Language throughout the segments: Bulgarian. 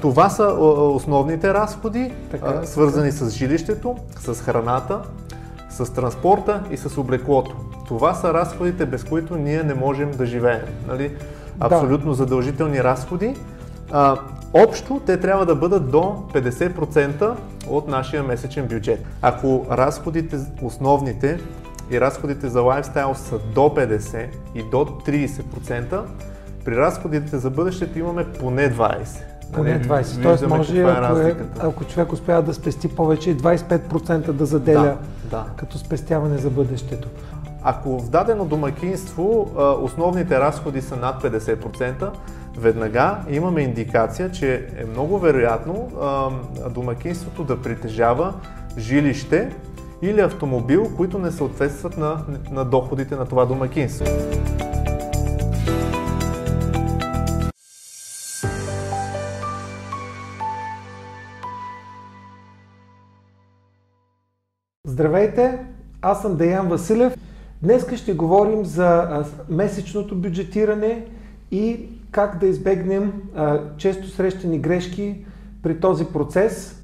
Това са основните разходи, така, свързани така. с жилището, с храната, с транспорта и с облеклото. Това са разходите, без които ние не можем да живеем. Нали? Абсолютно да. задължителни разходи. А, общо те трябва да бъдат до 50% от нашия месечен бюджет. Ако разходите, основните и разходите за лайфстайл са до 50 и до 30%, при разходите за бъдещето имаме поне 20. Поне 20. Нали? Тоест може, е ако, е, ако човек успява да спести повече, 25% да заделя да, да. като спестяване за бъдещето. Ако в дадено домакинство основните разходи са над 50%, веднага имаме индикация, че е много вероятно домакинството да притежава жилище или автомобил, които не съответстват на, на доходите на това домакинство. Здравейте, аз съм Деян Василев. Днес ще говорим за месечното бюджетиране и как да избегнем често срещани грешки при този процес.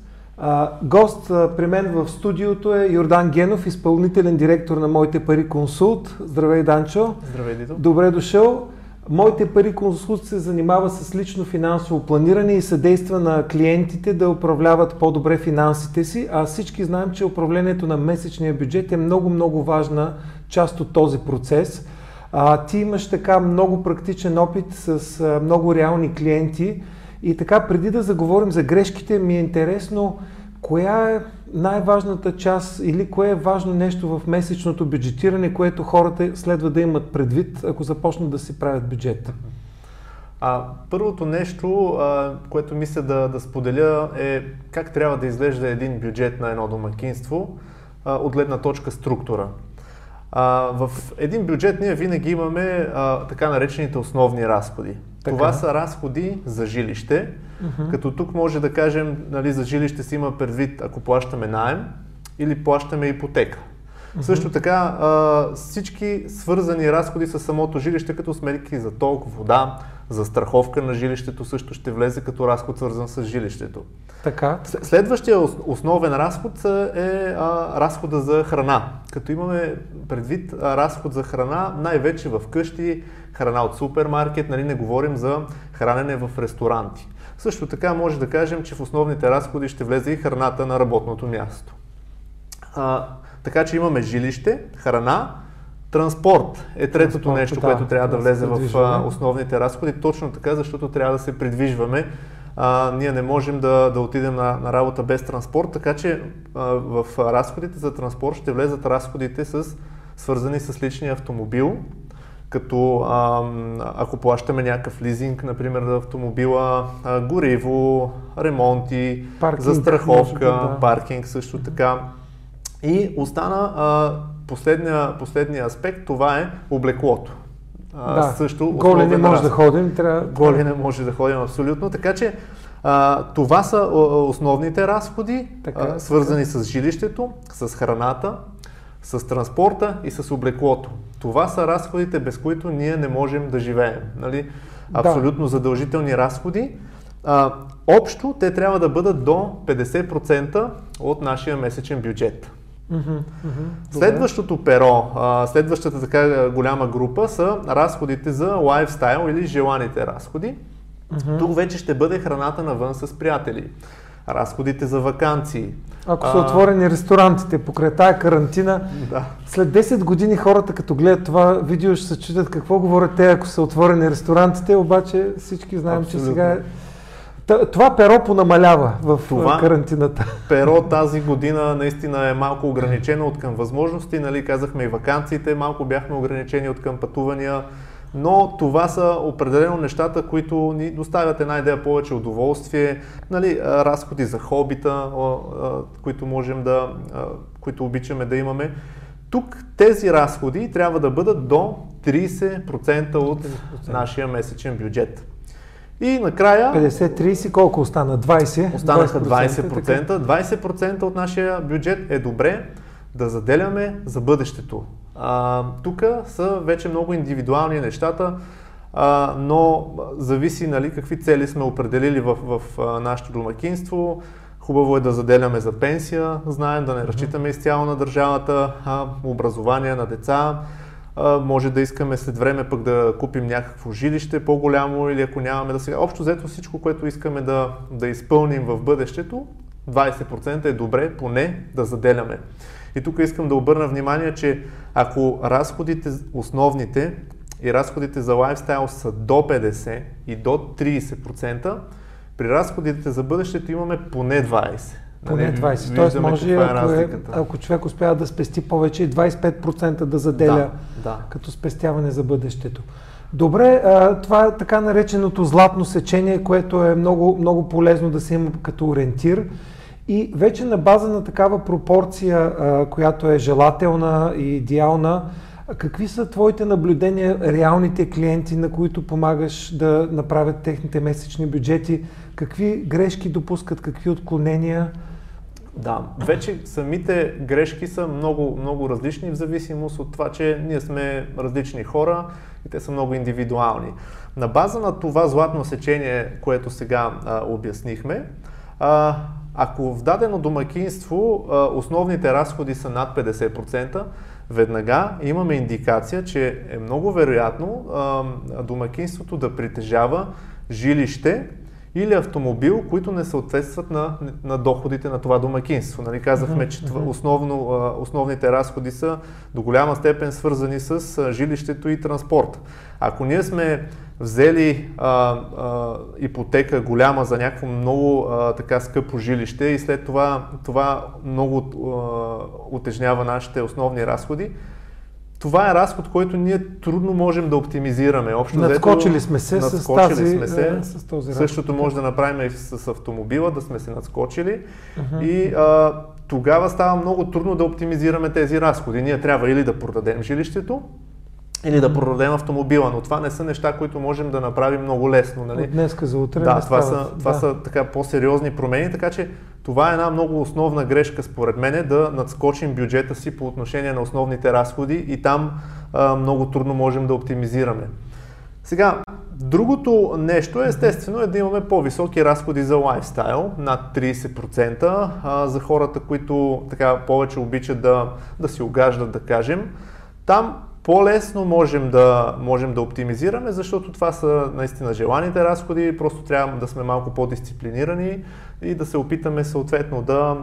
Гост при мен в студиото е Йордан Генов, изпълнителен директор на Моите пари консулт. Здравей, Данчо. Здравей, Дидо. Добре дошъл. Моите пари консулт се занимава с лично финансово планиране и съдейства на клиентите да управляват по-добре финансите си, а всички знаем, че управлението на месечния бюджет е много-много важна част от този процес. А, ти имаш така много практичен опит с а, много реални клиенти и така преди да заговорим за грешките ми е интересно коя е най-важната част или кое е важно нещо в месечното бюджетиране, което хората следва да имат предвид, ако започнат да си правят бюджет? А, първото нещо, а, което мисля да, да споделя е как трябва да изглежда един бюджет на едно домакинство а, от гледна точка структура. А, в един бюджет ние винаги имаме а, така наречените основни разходи. Така. Това са разходи за жилище, uh-huh. като тук може да кажем, нали, за жилище си има предвид, ако плащаме найем или плащаме ипотека. Uh-huh. Също така а, всички свързани разходи с самото жилище, като сметки за ток, вода, за страховка на жилището също ще влезе като разход свързан с жилището. Така. Следващия основен разход е а, разхода за храна. Като имаме предвид а, разход за храна, най-вече в къщи, храна от супермаркет, нали не говорим за хранене в ресторанти. Също така може да кажем, че в основните разходи ще влезе и храната на работното място. А, така че имаме жилище, храна, Транспорт е третото Транспорт, нещо, да, което трябва да, да влезе в а, основните разходи. Точно така, защото трябва да се придвижваме. А, ние не можем да, да отидем на, на работа без транспорт, така че а, в разходите за транспорт ще влезат разходите с, свързани с личния автомобил, като а, ако плащаме някакъв лизинг, например, за автомобила, а, гориво, ремонти, паркинг, застраховка, да. паркинг също така. И остана а, последния, последния аспект, това е облеклото. А, да, също голи не може да ходим. Трябва... Голи не може да ходим абсолютно, така че а, това са основните разходи, така, а, свързани така. с жилището, с храната, с транспорта и с облеклото. Това са разходите, без които ние не можем да живеем. Нали? Абсолютно да. задължителни разходи. А, общо те трябва да бъдат до 50% от нашия месечен бюджет. Следващото перо, следващата така голяма група са разходите за лайфстайл или желаните разходи. Тук вече ще бъде храната навън с приятели, разходите за вакансии. Ако са отворени ресторантите покрай тая карантина, да. след 10 години хората като гледат това видео ще се чудят какво говорят те, ако са отворени ресторантите, обаче всички знаем, Абсолютно. че сега е това перо понамалява в Това карантината. Перо тази година наистина е малко ограничено от към възможности. Нали, казахме и вакансиите, малко бяхме ограничени от към пътувания. Но това са определено нещата, които ни доставят една идея повече удоволствие, нали, разходи за хобита, които можем да, които обичаме да имаме. Тук тези разходи трябва да бъдат до 30% от 30%. нашия месечен бюджет. И накрая... 50-30, колко остана? 20? Останаха 20%. 20%, 20% от нашия бюджет е добре да заделяме за бъдещето. Тук са вече много индивидуални нещата. а, но зависи нали, какви цели сме определили в, в, в нашето домакинство. Хубаво е да заделяме за пенсия, знаем, да не разчитаме изцяло на държавата, а, образование на деца. А, може да искаме след време пък да купим някакво жилище по-голямо или ако нямаме да сега. Общо взето всичко, което искаме да, да изпълним в бъдещето, 20% е добре поне да заделяме. И тук искам да обърна внимание, че ако разходите, основните и разходите за лайфстайл са до 50 и до 30%, при разходите за бъдещето имаме поне 20. Поне 20. Нали, Тоест може, е ако, е, ако човек успява да спести повече, 25% да заделя да, да. като спестяване за бъдещето. Добре, това е така нареченото златно сечение, което е много, много полезно да се има като ориентир. И вече на база на такава пропорция, която е желателна и идеална, Какви са твоите наблюдения, реалните клиенти, на които помагаш да направят техните месечни бюджети? Какви грешки допускат, какви отклонения? Да, вече самите грешки са много, много различни в зависимост от това, че ние сме различни хора и те са много индивидуални. На база на това златно сечение, което сега а, обяснихме, а, ако в дадено домакинство основните разходи са над 50%, веднага имаме индикация, че е много вероятно домакинството да притежава жилище или автомобил, които не съответстват на, на доходите на това домакинство. Нали, казахме, че това, основно, основните разходи са до голяма степен свързани с жилището и транспорт. Ако ние сме взели а, а, ипотека голяма за някакво много а, така скъпо жилище и след това това много а, утежнява нашите основни разходи, това е разход, който ние трудно можем да оптимизираме. Общо надскочили сме се с, тази, сме се. Да, с този разход. Същото може да направим и с автомобила, да сме се надскочили. Uh-huh. И а, тогава става много трудно да оптимизираме тези разходи. Ние трябва или да продадем жилището, или да продадем автомобила, но това не са неща, които можем да направим много лесно. Нали? От днеска за утре. Да, това, са, това да. са така по-сериозни промени, така че това е една много основна грешка според мен да надскочим бюджета си по отношение на основните разходи и там а, много трудно можем да оптимизираме. Сега, другото нещо е естествено е да имаме по-високи разходи за лайфстайл, над 30% а, за хората, които така повече обичат да, да си огаждат, да кажем. Там по-лесно можем да, можем да оптимизираме, защото това са наистина желаните разходи, просто трябва да сме малко по-дисциплинирани и да се опитаме съответно да,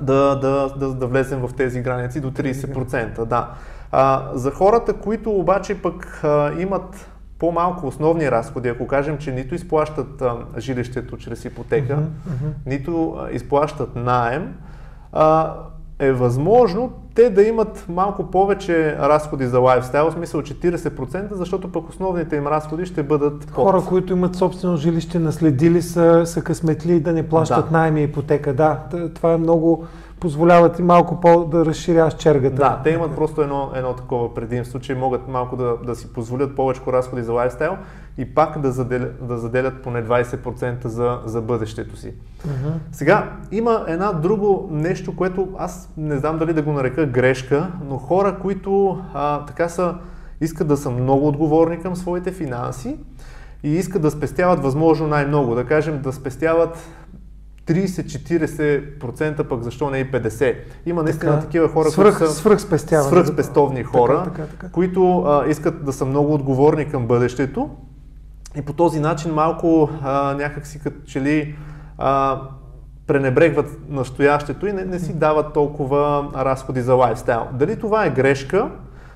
да, да, да, да влезем в тези граници до 30%. Да. А, за хората, които обаче пък а, имат по-малко основни разходи, ако кажем, че нито изплащат а, жилището чрез ипотека, uh-huh, uh-huh. нито а, изплащат наем, а, е възможно те да имат малко повече разходи за лайфстайл, в смисъл 40%, защото пък основните им разходи ще бъдат под. Хора, които имат собствено жилище, наследили са, са късметли да не плащат да. найми и ипотека. Да, това е много, позволява ти малко по да разширяваш чергата. Да, те имат просто едно, едно такова предимство, че могат малко да, да си позволят повече разходи за лайфстайл и пак да заделят, да заделят поне 20% за, за бъдещето си. Uh-huh. Сега, има една друго нещо, което аз не знам дали да го нарека грешка, но хора, които а, така са, искат да са много отговорни към своите финанси и искат да спестяват възможно най-много. Да кажем, да спестяват 30-40%, пък защо не и 50%. Има наистина така, такива хора, свръх, които са свръхспестовни хора, така, така, така. които а, искат да са много отговорни към бъдещето и по този начин малко а, някакси като че ли а, пренебрегват настоящето и не, не си дават толкова разходи за лайфстайл. Дали това е грешка?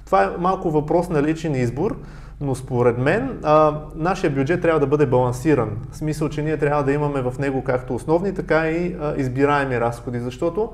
Това е малко въпрос на личен избор, но според мен а, нашия бюджет трябва да бъде балансиран. В смисъл, че ние трябва да имаме в него както основни, така и а, избираеми разходи, защото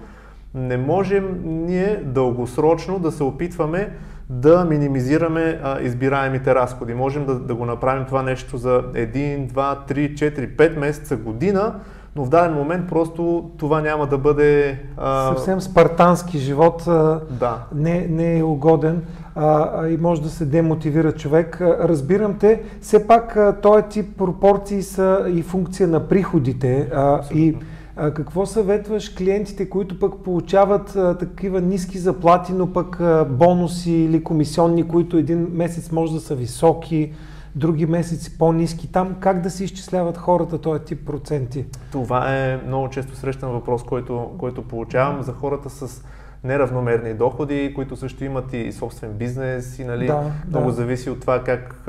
не можем ние дългосрочно да се опитваме да минимизираме а, избираемите разходи. Можем да, да го направим това нещо за 1, 2, 3, 4, 5 месеца, година, но в даден момент просто това няма да бъде... А... Съвсем спартански живот а, да. не, не е угоден а, и може да се демотивира човек. Разбирам те, все пак този тип пропорции са и функция на приходите а, и а, какво съветваш клиентите, които пък получават а, такива ниски заплати, но пък а, бонуси или комисионни, които един месец може да са високи? други месеци по-низки. Там как да се изчисляват хората този тип проценти? Това е много често срещан въпрос, който, който получавам за хората с неравномерни доходи, които също имат и собствен бизнес и нали, да, много да. зависи от това как,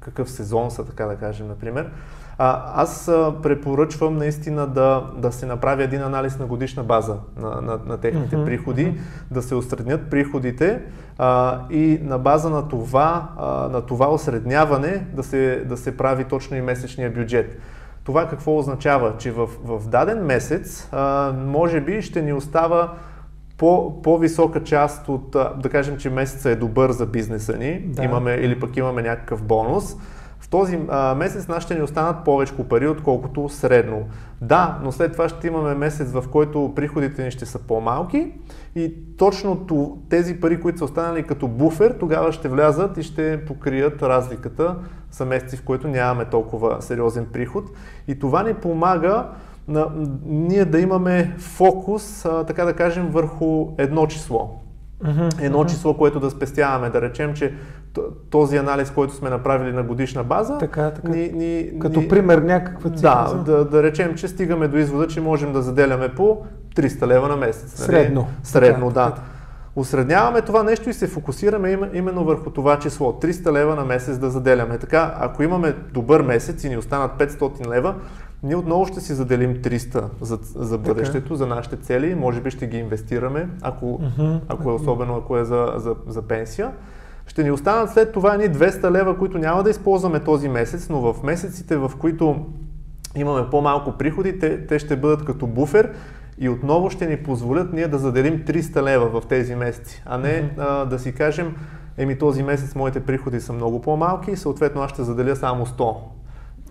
какъв сезон са, така да кажем, например. А, аз препоръчвам наистина да, да се направи един анализ на годишна база на, на, на техните mm-hmm. приходи, да се осреднят приходите а, и на база на това, а, на това осредняване да се, да се прави точно и месечния бюджет. Това какво означава? Че в, в даден месец а, може би ще ни остава по, по-висока част от, да кажем, че месеца е добър за бизнеса ни, да. имаме, или пък имаме някакъв бонус, в този а, месец нас ще ни останат повече пари, отколкото средно. Да, но след това ще имаме месец, в който приходите ни ще са по-малки и точно тези пари, които са останали като буфер, тогава ще влязат и ще покрият разликата за месеци, в които нямаме толкова сериозен приход. И това ни помага на, ние да имаме фокус, а, така да кажем, върху едно число. Uh-huh, едно uh-huh. число, което да спестяваме. Да речем, че този анализ, който сме направили на годишна база. Така, така. Ни, ни, Като ни, пример някаква цифра. Да, да, да речем, че стигаме до извода, че можем да заделяме по 300 лева на месец. Нали? Средно. Средно, така, да. Така. Осредняваме това нещо и се фокусираме именно върху това число. 300 лева на месец да заделяме. Така, ако имаме добър месец и ни останат 500 лева, ние отново ще си заделим 300 за, за бъдещето, така. за нашите цели. Може би ще ги инвестираме, ако, uh-huh. ако е особено ако е за, за, за пенсия. Ще ни останат след това едни 200 лева, които няма да използваме този месец, но в месеците, в които имаме по-малко приходи, те, те ще бъдат като буфер и отново ще ни позволят ние да заделим 300 лева в тези месеци, а не mm-hmm. а, да си кажем, еми този месец моите приходи са много по-малки и съответно аз ще заделя само 100.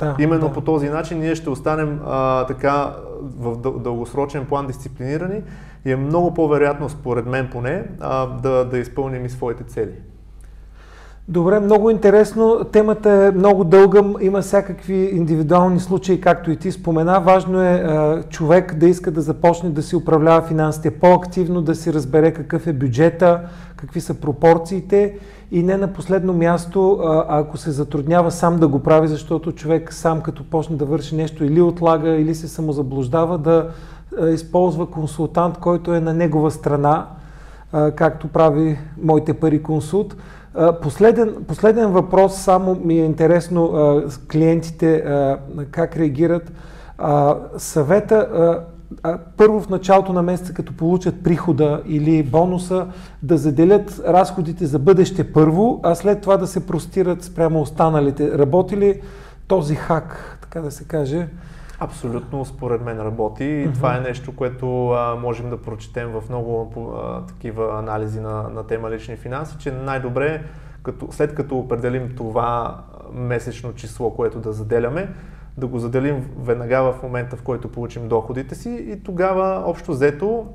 Да, Именно да. по този начин ние ще останем а, така в дългосрочен план дисциплинирани и е много по-вероятно, според мен поне, а, да, да изпълним и своите цели. Добре, много интересно. Темата е много дълга, има всякакви индивидуални случаи, както и ти спомена. Важно е човек да иска да започне да си управлява финансите по-активно, да си разбере какъв е бюджета, какви са пропорциите и не на последно място, ако се затруднява сам да го прави, защото човек сам като почне да върши нещо или отлага, или се самозаблуждава, да използва консултант, който е на негова страна, както прави моите пари консулт. Последен, последен въпрос, само ми е интересно клиентите как реагират. Съвета, първо в началото на месеца, като получат прихода или бонуса, да заделят разходите за бъдеще първо, а след това да се простират спрямо останалите. Работи ли този хак, така да се каже? Абсолютно, според мен работи и mm-hmm. това е нещо, което а, можем да прочетем в много а, такива анализи на, на тема лични финанси, че най-добре, като, след като определим това месечно число, което да заделяме, да го заделим веднага в момента, в който получим доходите си и тогава общо взето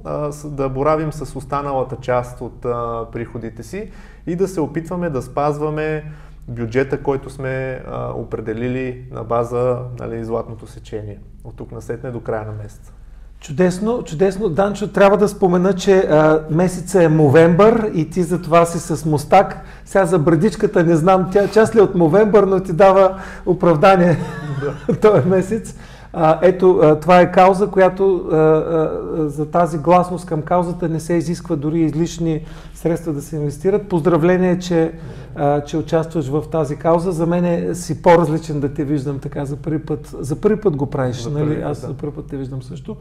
да боравим с останалата част от а, приходите си и да се опитваме да спазваме бюджета, който сме а, определили на база нали, златното сечение. От тук насетне до края на месеца. Чудесно, чудесно. Данчо, трябва да спомена, че а, месеца е Мовембър и ти за това си с мустак. Сега за брадичката не знам, тя част ли е от Мовембър, но ти дава оправдание да. този месец. А, ето, а, това е кауза, която а, а, за тази гласност към каузата не се изисква дори излишни средства да се инвестират. Поздравление, че, а, че участваш в тази кауза. За мен е си по-различен да те виждам така за първи път. За първи път го правиш, за нали? Аз да. за първи път те виждам също.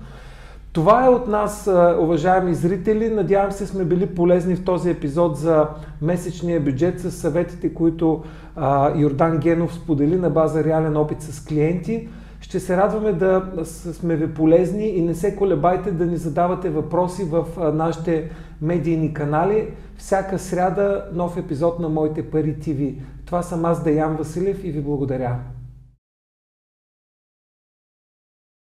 Това е от нас, уважаеми зрители. Надявам се сме били полезни в този епизод за месечния бюджет с съветите, които а, Йордан Генов сподели на база реален опит с клиенти. Ще се радваме да сме ви полезни и не се колебайте да ни задавате въпроси в нашите медийни канали. Всяка сряда нов епизод на Моите пари ТВ. Това съм аз, Даян Василев и ви благодаря.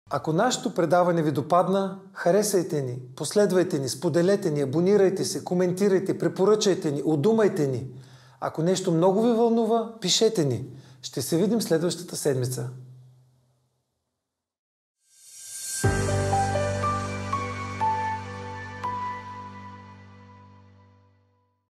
Ако нашето предаване ви допадна, харесайте ни, последвайте ни, споделете ни, абонирайте се, коментирайте, препоръчайте ни, удумайте ни. Ако нещо много ви вълнува, пишете ни. Ще се видим следващата седмица.